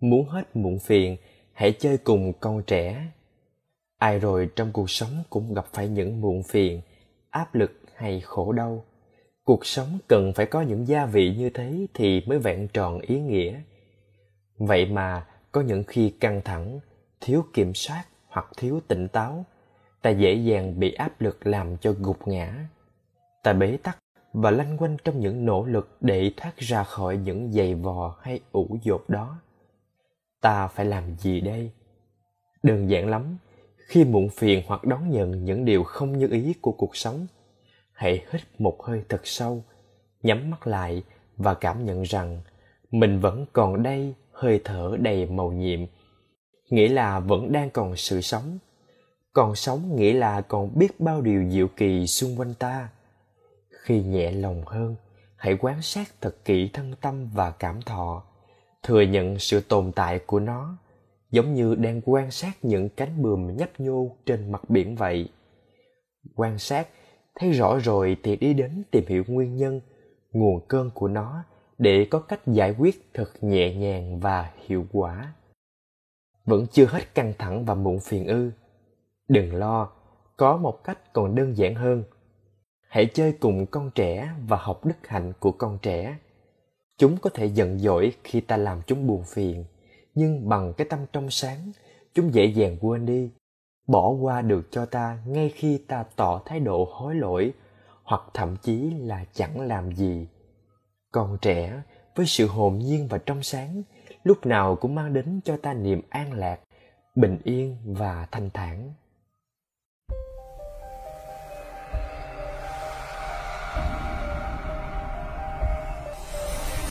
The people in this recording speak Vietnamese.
muốn hết muộn phiền, hãy chơi cùng con trẻ. Ai rồi trong cuộc sống cũng gặp phải những muộn phiền, áp lực hay khổ đau. Cuộc sống cần phải có những gia vị như thế thì mới vẹn tròn ý nghĩa. Vậy mà có những khi căng thẳng, thiếu kiểm soát hoặc thiếu tỉnh táo, ta dễ dàng bị áp lực làm cho gục ngã. Ta bế tắc và lanh quanh trong những nỗ lực để thoát ra khỏi những giày vò hay ủ dột đó ta phải làm gì đây? Đơn giản lắm, khi muộn phiền hoặc đón nhận những điều không như ý của cuộc sống, hãy hít một hơi thật sâu, nhắm mắt lại và cảm nhận rằng mình vẫn còn đây, hơi thở đầy màu nhiệm. Nghĩa là vẫn đang còn sự sống. Còn sống nghĩa là còn biết bao điều diệu kỳ xung quanh ta. Khi nhẹ lòng hơn, hãy quan sát thật kỹ thân tâm và cảm thọ thừa nhận sự tồn tại của nó, giống như đang quan sát những cánh buồm nhấp nhô trên mặt biển vậy. Quan sát, thấy rõ rồi thì đi đến tìm hiểu nguyên nhân, nguồn cơn của nó để có cách giải quyết thật nhẹ nhàng và hiệu quả. Vẫn chưa hết căng thẳng và muộn phiền ư. Đừng lo, có một cách còn đơn giản hơn. Hãy chơi cùng con trẻ và học đức hạnh của con trẻ chúng có thể giận dỗi khi ta làm chúng buồn phiền, nhưng bằng cái tâm trong sáng, chúng dễ dàng quên đi, bỏ qua được cho ta ngay khi ta tỏ thái độ hối lỗi, hoặc thậm chí là chẳng làm gì. Còn trẻ, với sự hồn nhiên và trong sáng, lúc nào cũng mang đến cho ta niềm an lạc, bình yên và thanh thản.